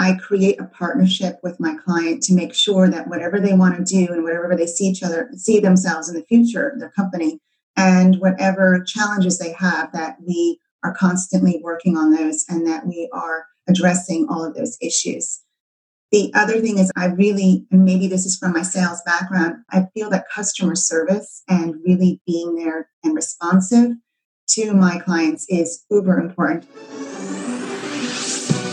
I create a partnership with my client to make sure that whatever they want to do and whatever they see each other, see themselves in the future, their company, and whatever challenges they have, that we are constantly working on those and that we are addressing all of those issues. The other thing is, I really, and maybe this is from my sales background, I feel that customer service and really being there and responsive to my clients is uber important.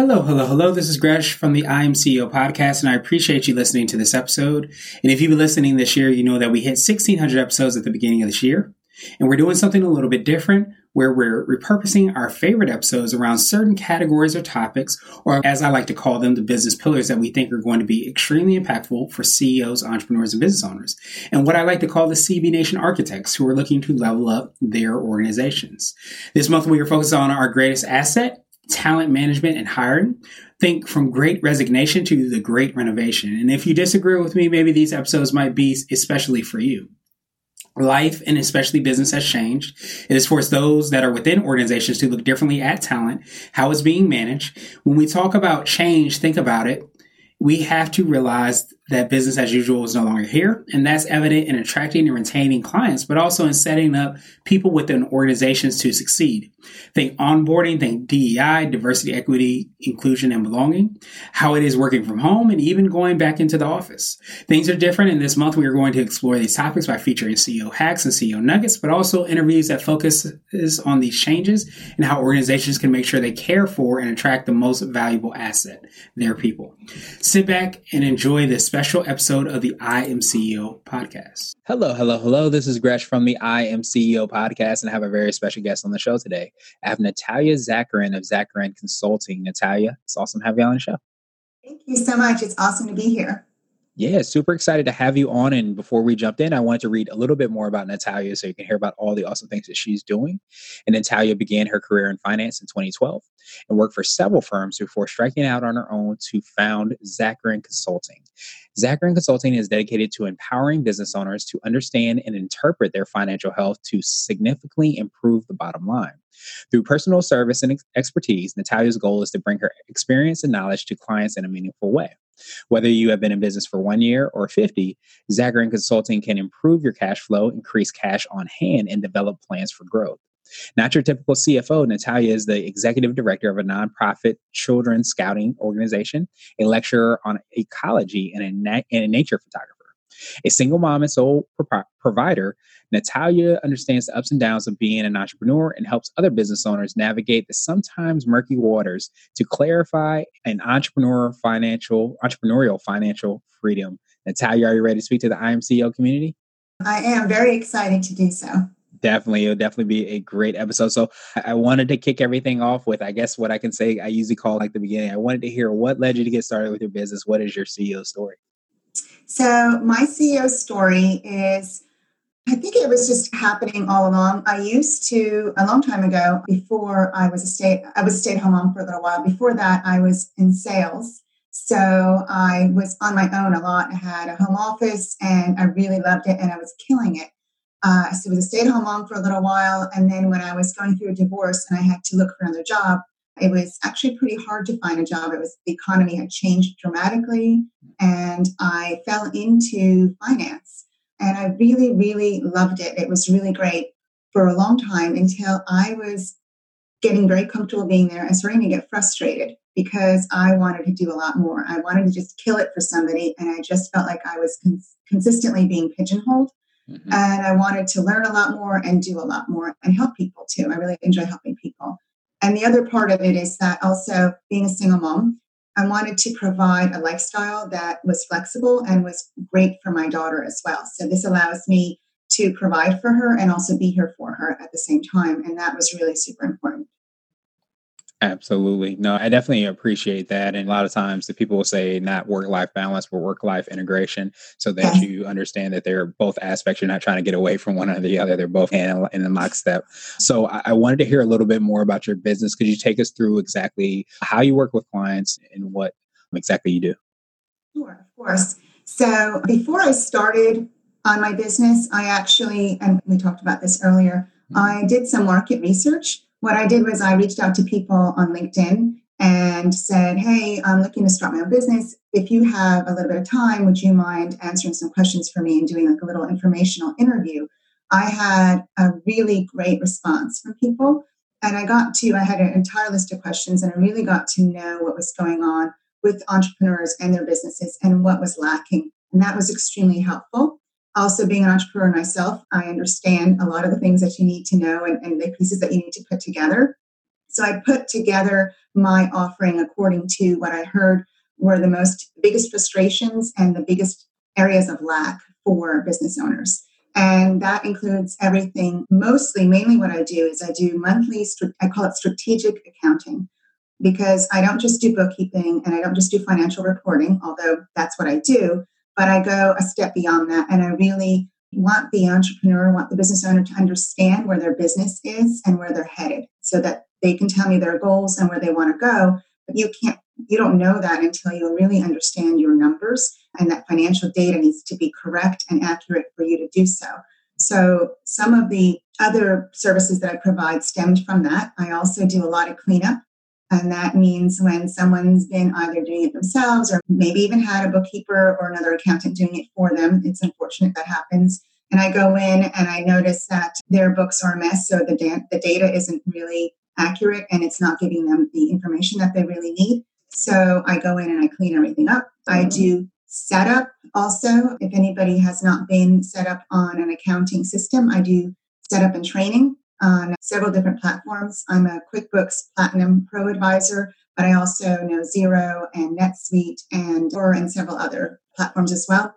Hello, hello, hello. This is Gresh from the I Am CEO podcast, and I appreciate you listening to this episode. And if you've been listening this year, you know that we hit 1,600 episodes at the beginning of this year. And we're doing something a little bit different where we're repurposing our favorite episodes around certain categories or topics, or as I like to call them, the business pillars that we think are going to be extremely impactful for CEOs, entrepreneurs, and business owners. And what I like to call the CB Nation architects who are looking to level up their organizations. This month, we are focused on our greatest asset, talent management and hiring. Think from great resignation to the great renovation. And if you disagree with me, maybe these episodes might be especially for you. Life and especially business has changed. It has forced those that are within organizations to look differently at talent, how it's being managed. When we talk about change, think about it. We have to realize that business as usual is no longer here. And that's evident in attracting and retaining clients, but also in setting up people within organizations to succeed. Think onboarding, think DEI, diversity, equity, inclusion, and belonging, how it is working from home, and even going back into the office. Things are different. And this month, we are going to explore these topics by featuring CEO hacks and CEO nuggets, but also interviews that focuses on these changes and how organizations can make sure they care for and attract the most valuable asset, their people. Sit back and enjoy this special special episode of the I Am CEO podcast. Hello, hello, hello. This is Gresh from the I Am CEO podcast, and I have a very special guest on the show today. I have Natalia Zacharin of Zacharin Consulting. Natalia, it's awesome to have you on the show. Thank you so much. It's awesome to be here. Yeah, super excited to have you on. And before we jumped in, I wanted to read a little bit more about Natalia so you can hear about all the awesome things that she's doing. And Natalia began her career in finance in 2012 and worked for several firms before striking out on her own to found Zacharin Consulting. Zacharin Consulting is dedicated to empowering business owners to understand and interpret their financial health to significantly improve the bottom line. Through personal service and expertise, Natalia's goal is to bring her experience and knowledge to clients in a meaningful way. Whether you have been in business for one year or 50, Zacharin Consulting can improve your cash flow, increase cash on hand, and develop plans for growth. Not your typical CFO, Natalia is the executive director of a nonprofit children's scouting organization, a lecturer on ecology, and a, na- and a nature photographer. A single mom and sole pro- provider, Natalia understands the ups and downs of being an entrepreneur and helps other business owners navigate the sometimes murky waters to clarify an entrepreneur financial entrepreneurial financial freedom. Natalia, are you ready to speak to the I Am CEO community? I am very excited to do so. Definitely, it'll definitely be a great episode. So I wanted to kick everything off with, I guess, what I can say. I usually call like the beginning. I wanted to hear what led you to get started with your business. What is your CEO story? So my CEO story is I think it was just happening all along. I used to a long time ago before I was a state I was a stay-at-home mom for a little while. Before that, I was in sales. So I was on my own a lot. I had a home office and I really loved it and I was killing it. Uh, so I was a stay-at-home mom for a little while, and then when I was going through a divorce and I had to look for another job, it was actually pretty hard to find a job. It was the economy had changed dramatically, and I fell into finance. And I really, really loved it. It was really great for a long time until I was getting very comfortable being there and starting to get frustrated because I wanted to do a lot more. I wanted to just kill it for somebody, and I just felt like I was cons- consistently being pigeonholed. Mm-hmm. And I wanted to learn a lot more and do a lot more and help people too. I really enjoy helping people. And the other part of it is that also being a single mom, I wanted to provide a lifestyle that was flexible and was great for my daughter as well. So this allows me to provide for her and also be here for her at the same time. And that was really super important. Absolutely. No, I definitely appreciate that. And a lot of times the people will say not work life balance, but work life integration so that yes. you understand that they're both aspects. You're not trying to get away from one or the other. They're both in, in the lockstep. So I, I wanted to hear a little bit more about your business. Could you take us through exactly how you work with clients and what exactly you do? Sure, of course. So before I started on my business, I actually, and we talked about this earlier, mm-hmm. I did some market research what I did was I reached out to people on LinkedIn and said, Hey, I'm looking to start my own business. If you have a little bit of time, would you mind answering some questions for me and doing like a little informational interview? I had a really great response from people. And I got to, I had an entire list of questions and I really got to know what was going on with entrepreneurs and their businesses and what was lacking. And that was extremely helpful also being an entrepreneur myself, I understand a lot of the things that you need to know and, and the pieces that you need to put together. So I put together my offering according to what I heard were the most biggest frustrations and the biggest areas of lack for business owners. And that includes everything. Mostly, mainly what I do is I do monthly, I call it strategic accounting because I don't just do bookkeeping and I don't just do financial reporting, although that's what I do. But I go a step beyond that and I really want the entrepreneur, want the business owner to understand where their business is and where they're headed so that they can tell me their goals and where they want to go. But you can't, you don't know that until you really understand your numbers and that financial data needs to be correct and accurate for you to do so. So some of the other services that I provide stemmed from that. I also do a lot of cleanup and that means when someone's been either doing it themselves or maybe even had a bookkeeper or another accountant doing it for them. It's unfortunate that happens. And I go in and I notice that their books are a mess. So the, da- the data isn't really accurate and it's not giving them the information that they really need. So I go in and I clean everything up. I mm-hmm. do setup also. If anybody has not been set up on an accounting system, I do setup and training on several different platforms. I'm a QuickBooks Platinum Pro advisor, but I also know Xero and NetSuite and or and several other platforms as well.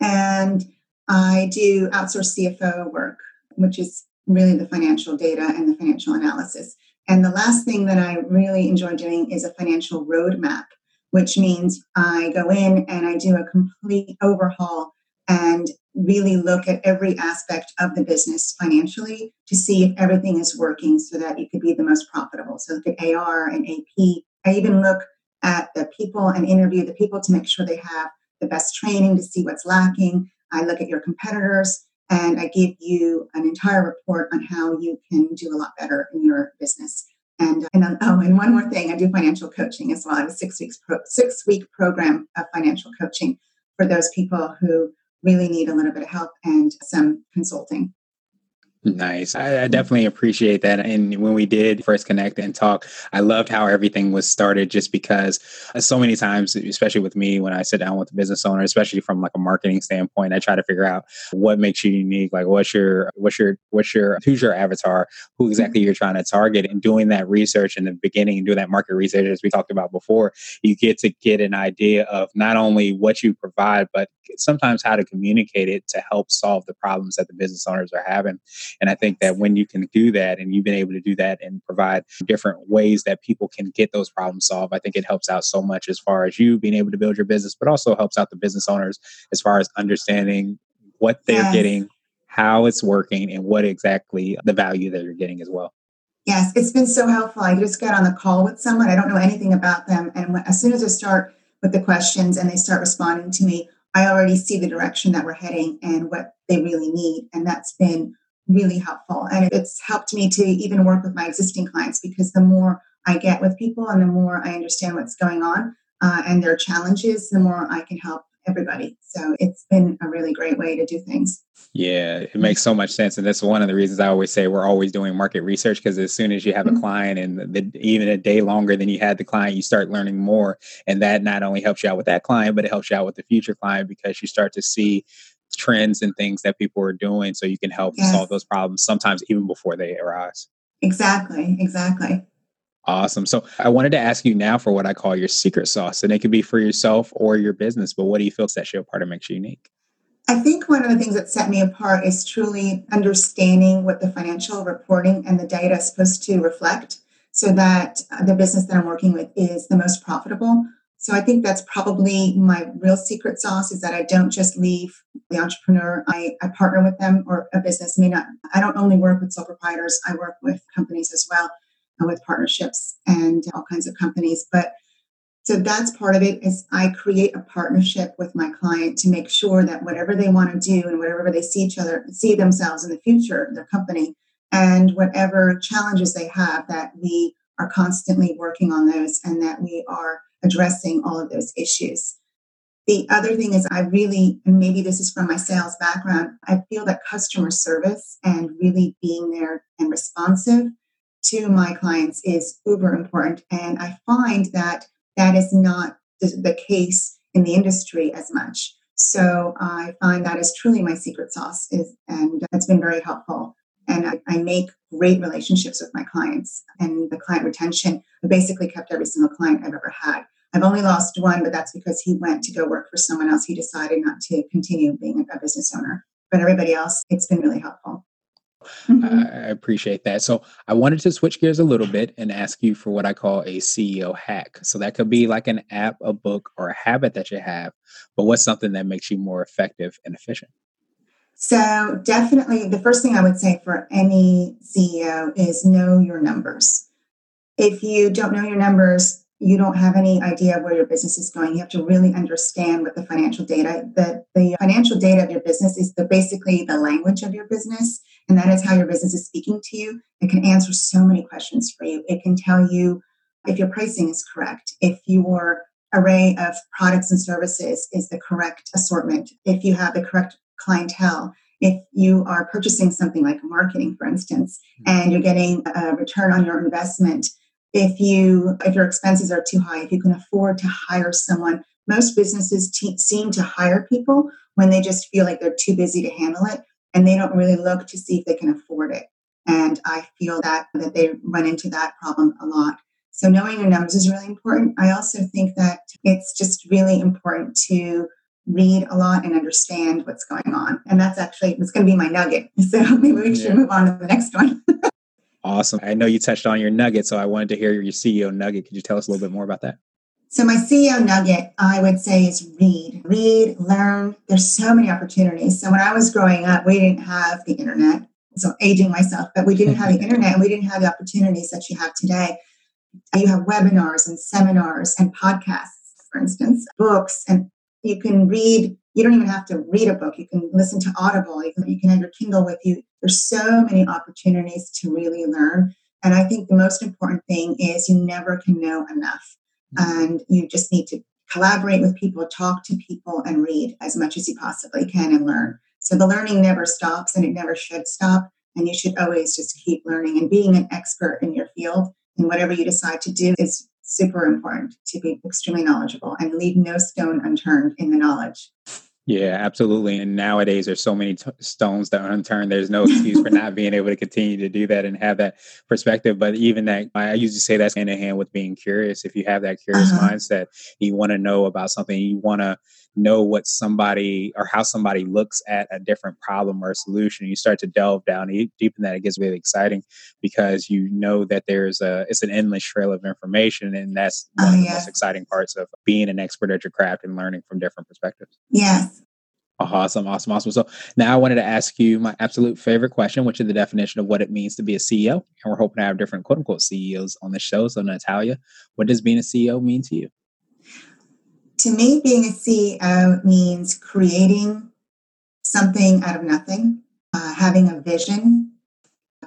And I do outsource CFO work, which is really the financial data and the financial analysis. And the last thing that I really enjoy doing is a financial roadmap, which means I go in and I do a complete overhaul and really look at every aspect of the business financially to see if everything is working so that it could be the most profitable. So the AR and AP. I even look at the people and interview the people to make sure they have the best training to see what's lacking. I look at your competitors and I give you an entire report on how you can do a lot better in your business. And, uh, and oh, and one more thing, I do financial coaching as well. I have a six weeks pro, six week program of financial coaching for those people who really need a little bit of help and some consulting. Nice. I, I, definitely appreciate that. And when we did first connect and talk, I loved how everything was started just because uh, so many times, especially with me, when I sit down with a business owner, especially from like a marketing standpoint, I try to figure out what makes you unique. Like what's your, what's your, what's your, who's your avatar, who exactly mm-hmm. you're trying to target and doing that research in the beginning and doing that market research, as we talked about before, you get to get an idea of not only what you provide, but sometimes how to communicate it to help solve the problems that the business owners are having. And I think that when you can do that and you've been able to do that and provide different ways that people can get those problems solved, I think it helps out so much as far as you being able to build your business, but also helps out the business owners as far as understanding what they're yes. getting, how it's working, and what exactly the value that you're getting as well. Yes, it's been so helpful. I just got on the call with someone. I don't know anything about them. And as soon as I start with the questions and they start responding to me, I already see the direction that we're heading and what they really need. And that's been really helpful. And it's helped me to even work with my existing clients because the more I get with people and the more I understand what's going on uh, and their challenges, the more I can help everybody. So it's been a really great way to do things. Yeah, it makes so much sense. And that's one of the reasons I always say we're always doing market research because as soon as you have mm-hmm. a client and the, even a day longer than you had the client, you start learning more. And that not only helps you out with that client, but it helps you out with the future client because you start to see trends and things that people are doing so you can help yes. solve those problems sometimes even before they arise. Exactly, exactly. Awesome. So I wanted to ask you now for what I call your secret sauce, and it could be for yourself or your business. But what do you feel sets you apart and makes you unique? I think one of the things that set me apart is truly understanding what the financial reporting and the data is supposed to reflect. so that uh, the business that I'm working with is the most profitable. So I think that's probably my real secret sauce is that I don't just leave the entrepreneur. I, I partner with them or a business may not. I don't only work with sole proprietors. I work with companies as well and with partnerships and all kinds of companies. But so that's part of it is I create a partnership with my client to make sure that whatever they want to do and whatever they see each other, see themselves in the future, their company, and whatever challenges they have, that we are constantly working on those and that we are addressing all of those issues. The other thing is, I really, and maybe this is from my sales background, I feel that customer service and really being there and responsive to my clients is uber important. And I find that that is not the case in the industry as much. So I find that is truly my secret sauce is, and it's been very helpful. And I, I make great relationships with my clients and the client retention. I basically kept every single client I've ever had. I've only lost one, but that's because he went to go work for someone else. He decided not to continue being a business owner. But everybody else, it's been really helpful. Mm-hmm. I appreciate that. So I wanted to switch gears a little bit and ask you for what I call a CEO hack. So that could be like an app, a book, or a habit that you have, but what's something that makes you more effective and efficient? So definitely the first thing I would say for any CEO is know your numbers. If you don't know your numbers, you don't have any idea where your business is going. You have to really understand what the financial data, the, the financial data of your business is the basically the language of your business. And that is how your business is speaking to you. It can answer so many questions for you. It can tell you if your pricing is correct, if your array of products and services is the correct assortment, if you have the correct clientele, if you are purchasing something like marketing, for instance, and you're getting a return on your investment if you if your expenses are too high if you can afford to hire someone. Most businesses te- seem to hire people when they just feel like they're too busy to handle it and they don't really look to see if they can afford it. And i feel that that they run into that problem a lot. So knowing your numbers is really important. I also think that it's just really important to read a lot and understand what's going on. And that's actually it's going to be my nugget. So maybe we should yeah. move on to the next one Awesome. I know you touched on your nugget, so I wanted to hear your CEO nugget. Could you tell us a little bit more about that? So, my CEO nugget, I would say, is read, read, learn. There's so many opportunities. So, when I was growing up, we didn't have the internet. So, aging myself, but we didn't have the internet and we didn't have the opportunities that you have today. You have webinars and seminars and podcasts, for instance, books, and you can read. You don't even have to read a book. You can listen to Audible. You can, you can have your Kindle with you. There's so many opportunities to really learn. And I think the most important thing is you never can know enough. Mm-hmm. And you just need to collaborate with people, talk to people, and read as much as you possibly can and learn. So the learning never stops and it never should stop. And you should always just keep learning. And being an expert in your field and whatever you decide to do is super important to be extremely knowledgeable and leave no stone unturned in the knowledge. Yeah, absolutely. And nowadays, there's so many t- stones that are unturned. There's no excuse for not being able to continue to do that and have that perspective. But even that, I usually say that's hand in hand with being curious. If you have that curious uh-huh. mindset, you want to know about something, you want to know what somebody or how somebody looks at a different problem or solution. You start to delve down deep in that. It gets really exciting because you know that there's a it's an endless trail of information, and that's oh, one oh, of the yes. most exciting parts of being an expert at your craft and learning from different perspectives. Yes. Awesome, awesome, awesome. So now I wanted to ask you my absolute favorite question, which is the definition of what it means to be a CEO. And we're hoping to have different quote unquote CEOs on the show. So Natalia, what does being a CEO mean to you? To me, being a CEO means creating something out of nothing, uh, having a vision,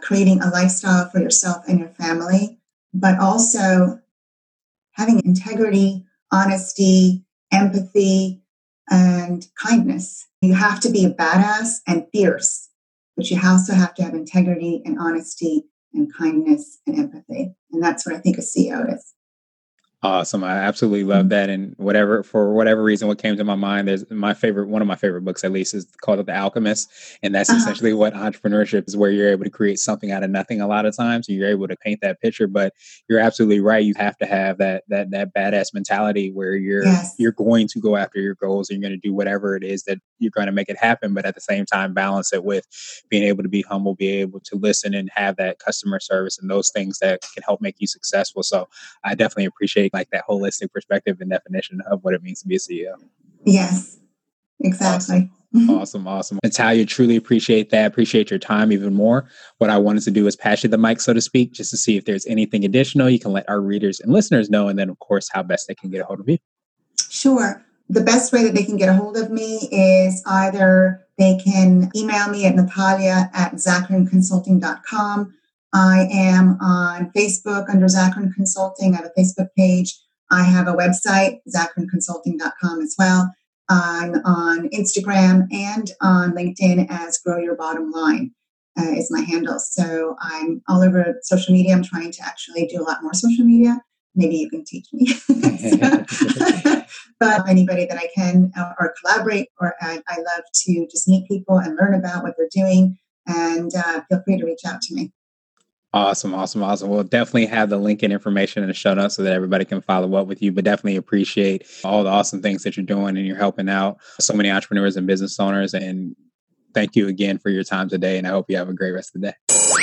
creating a lifestyle for yourself and your family, but also having integrity, honesty, empathy, and kindness. You have to be a badass and fierce, but you also have to have integrity and honesty and kindness and empathy. And that's what I think a CEO is. Awesome. I absolutely love that. And whatever, for whatever reason, what came to my mind, there's my favorite, one of my favorite books, at least, is called The Alchemist. And that's uh-huh. essentially what entrepreneurship is, where you're able to create something out of nothing a lot of times. You're able to paint that picture, but you're absolutely right. You have to have that, that, that badass mentality where you're, yes. you're going to go after your goals and you're going to do whatever it is that you're going to make it happen. But at the same time, balance it with being able to be humble, be able to listen and have that customer service and those things that can help make you successful. So I definitely appreciate like that holistic perspective and definition of what it means to be a CEO. Yes, exactly. Awesome. awesome, awesome. Natalia, truly appreciate that. Appreciate your time even more. What I wanted to do is pass you the mic, so to speak, just to see if there's anything additional you can let our readers and listeners know, and then, of course, how best they can get a hold of you. Sure. The best way that they can get a hold of me is either they can email me at natalia at zacharin.consulting.com I am on Facebook under Zacharin Consulting. I have a Facebook page. I have a website, zacharinconsulting.com as well. I'm on Instagram and on LinkedIn as Grow Your Bottom Line uh, is my handle. So I'm all over social media. I'm trying to actually do a lot more social media. Maybe you can teach me. but anybody that I can uh, or collaborate, or I, I, love to just meet people and learn about what they're doing. And uh, feel free to reach out to me. Awesome, awesome, awesome. We'll definitely have the link and information in the show notes so that everybody can follow up with you. But definitely appreciate all the awesome things that you're doing and you're helping out so many entrepreneurs and business owners. And thank you again for your time today. And I hope you have a great rest of the day.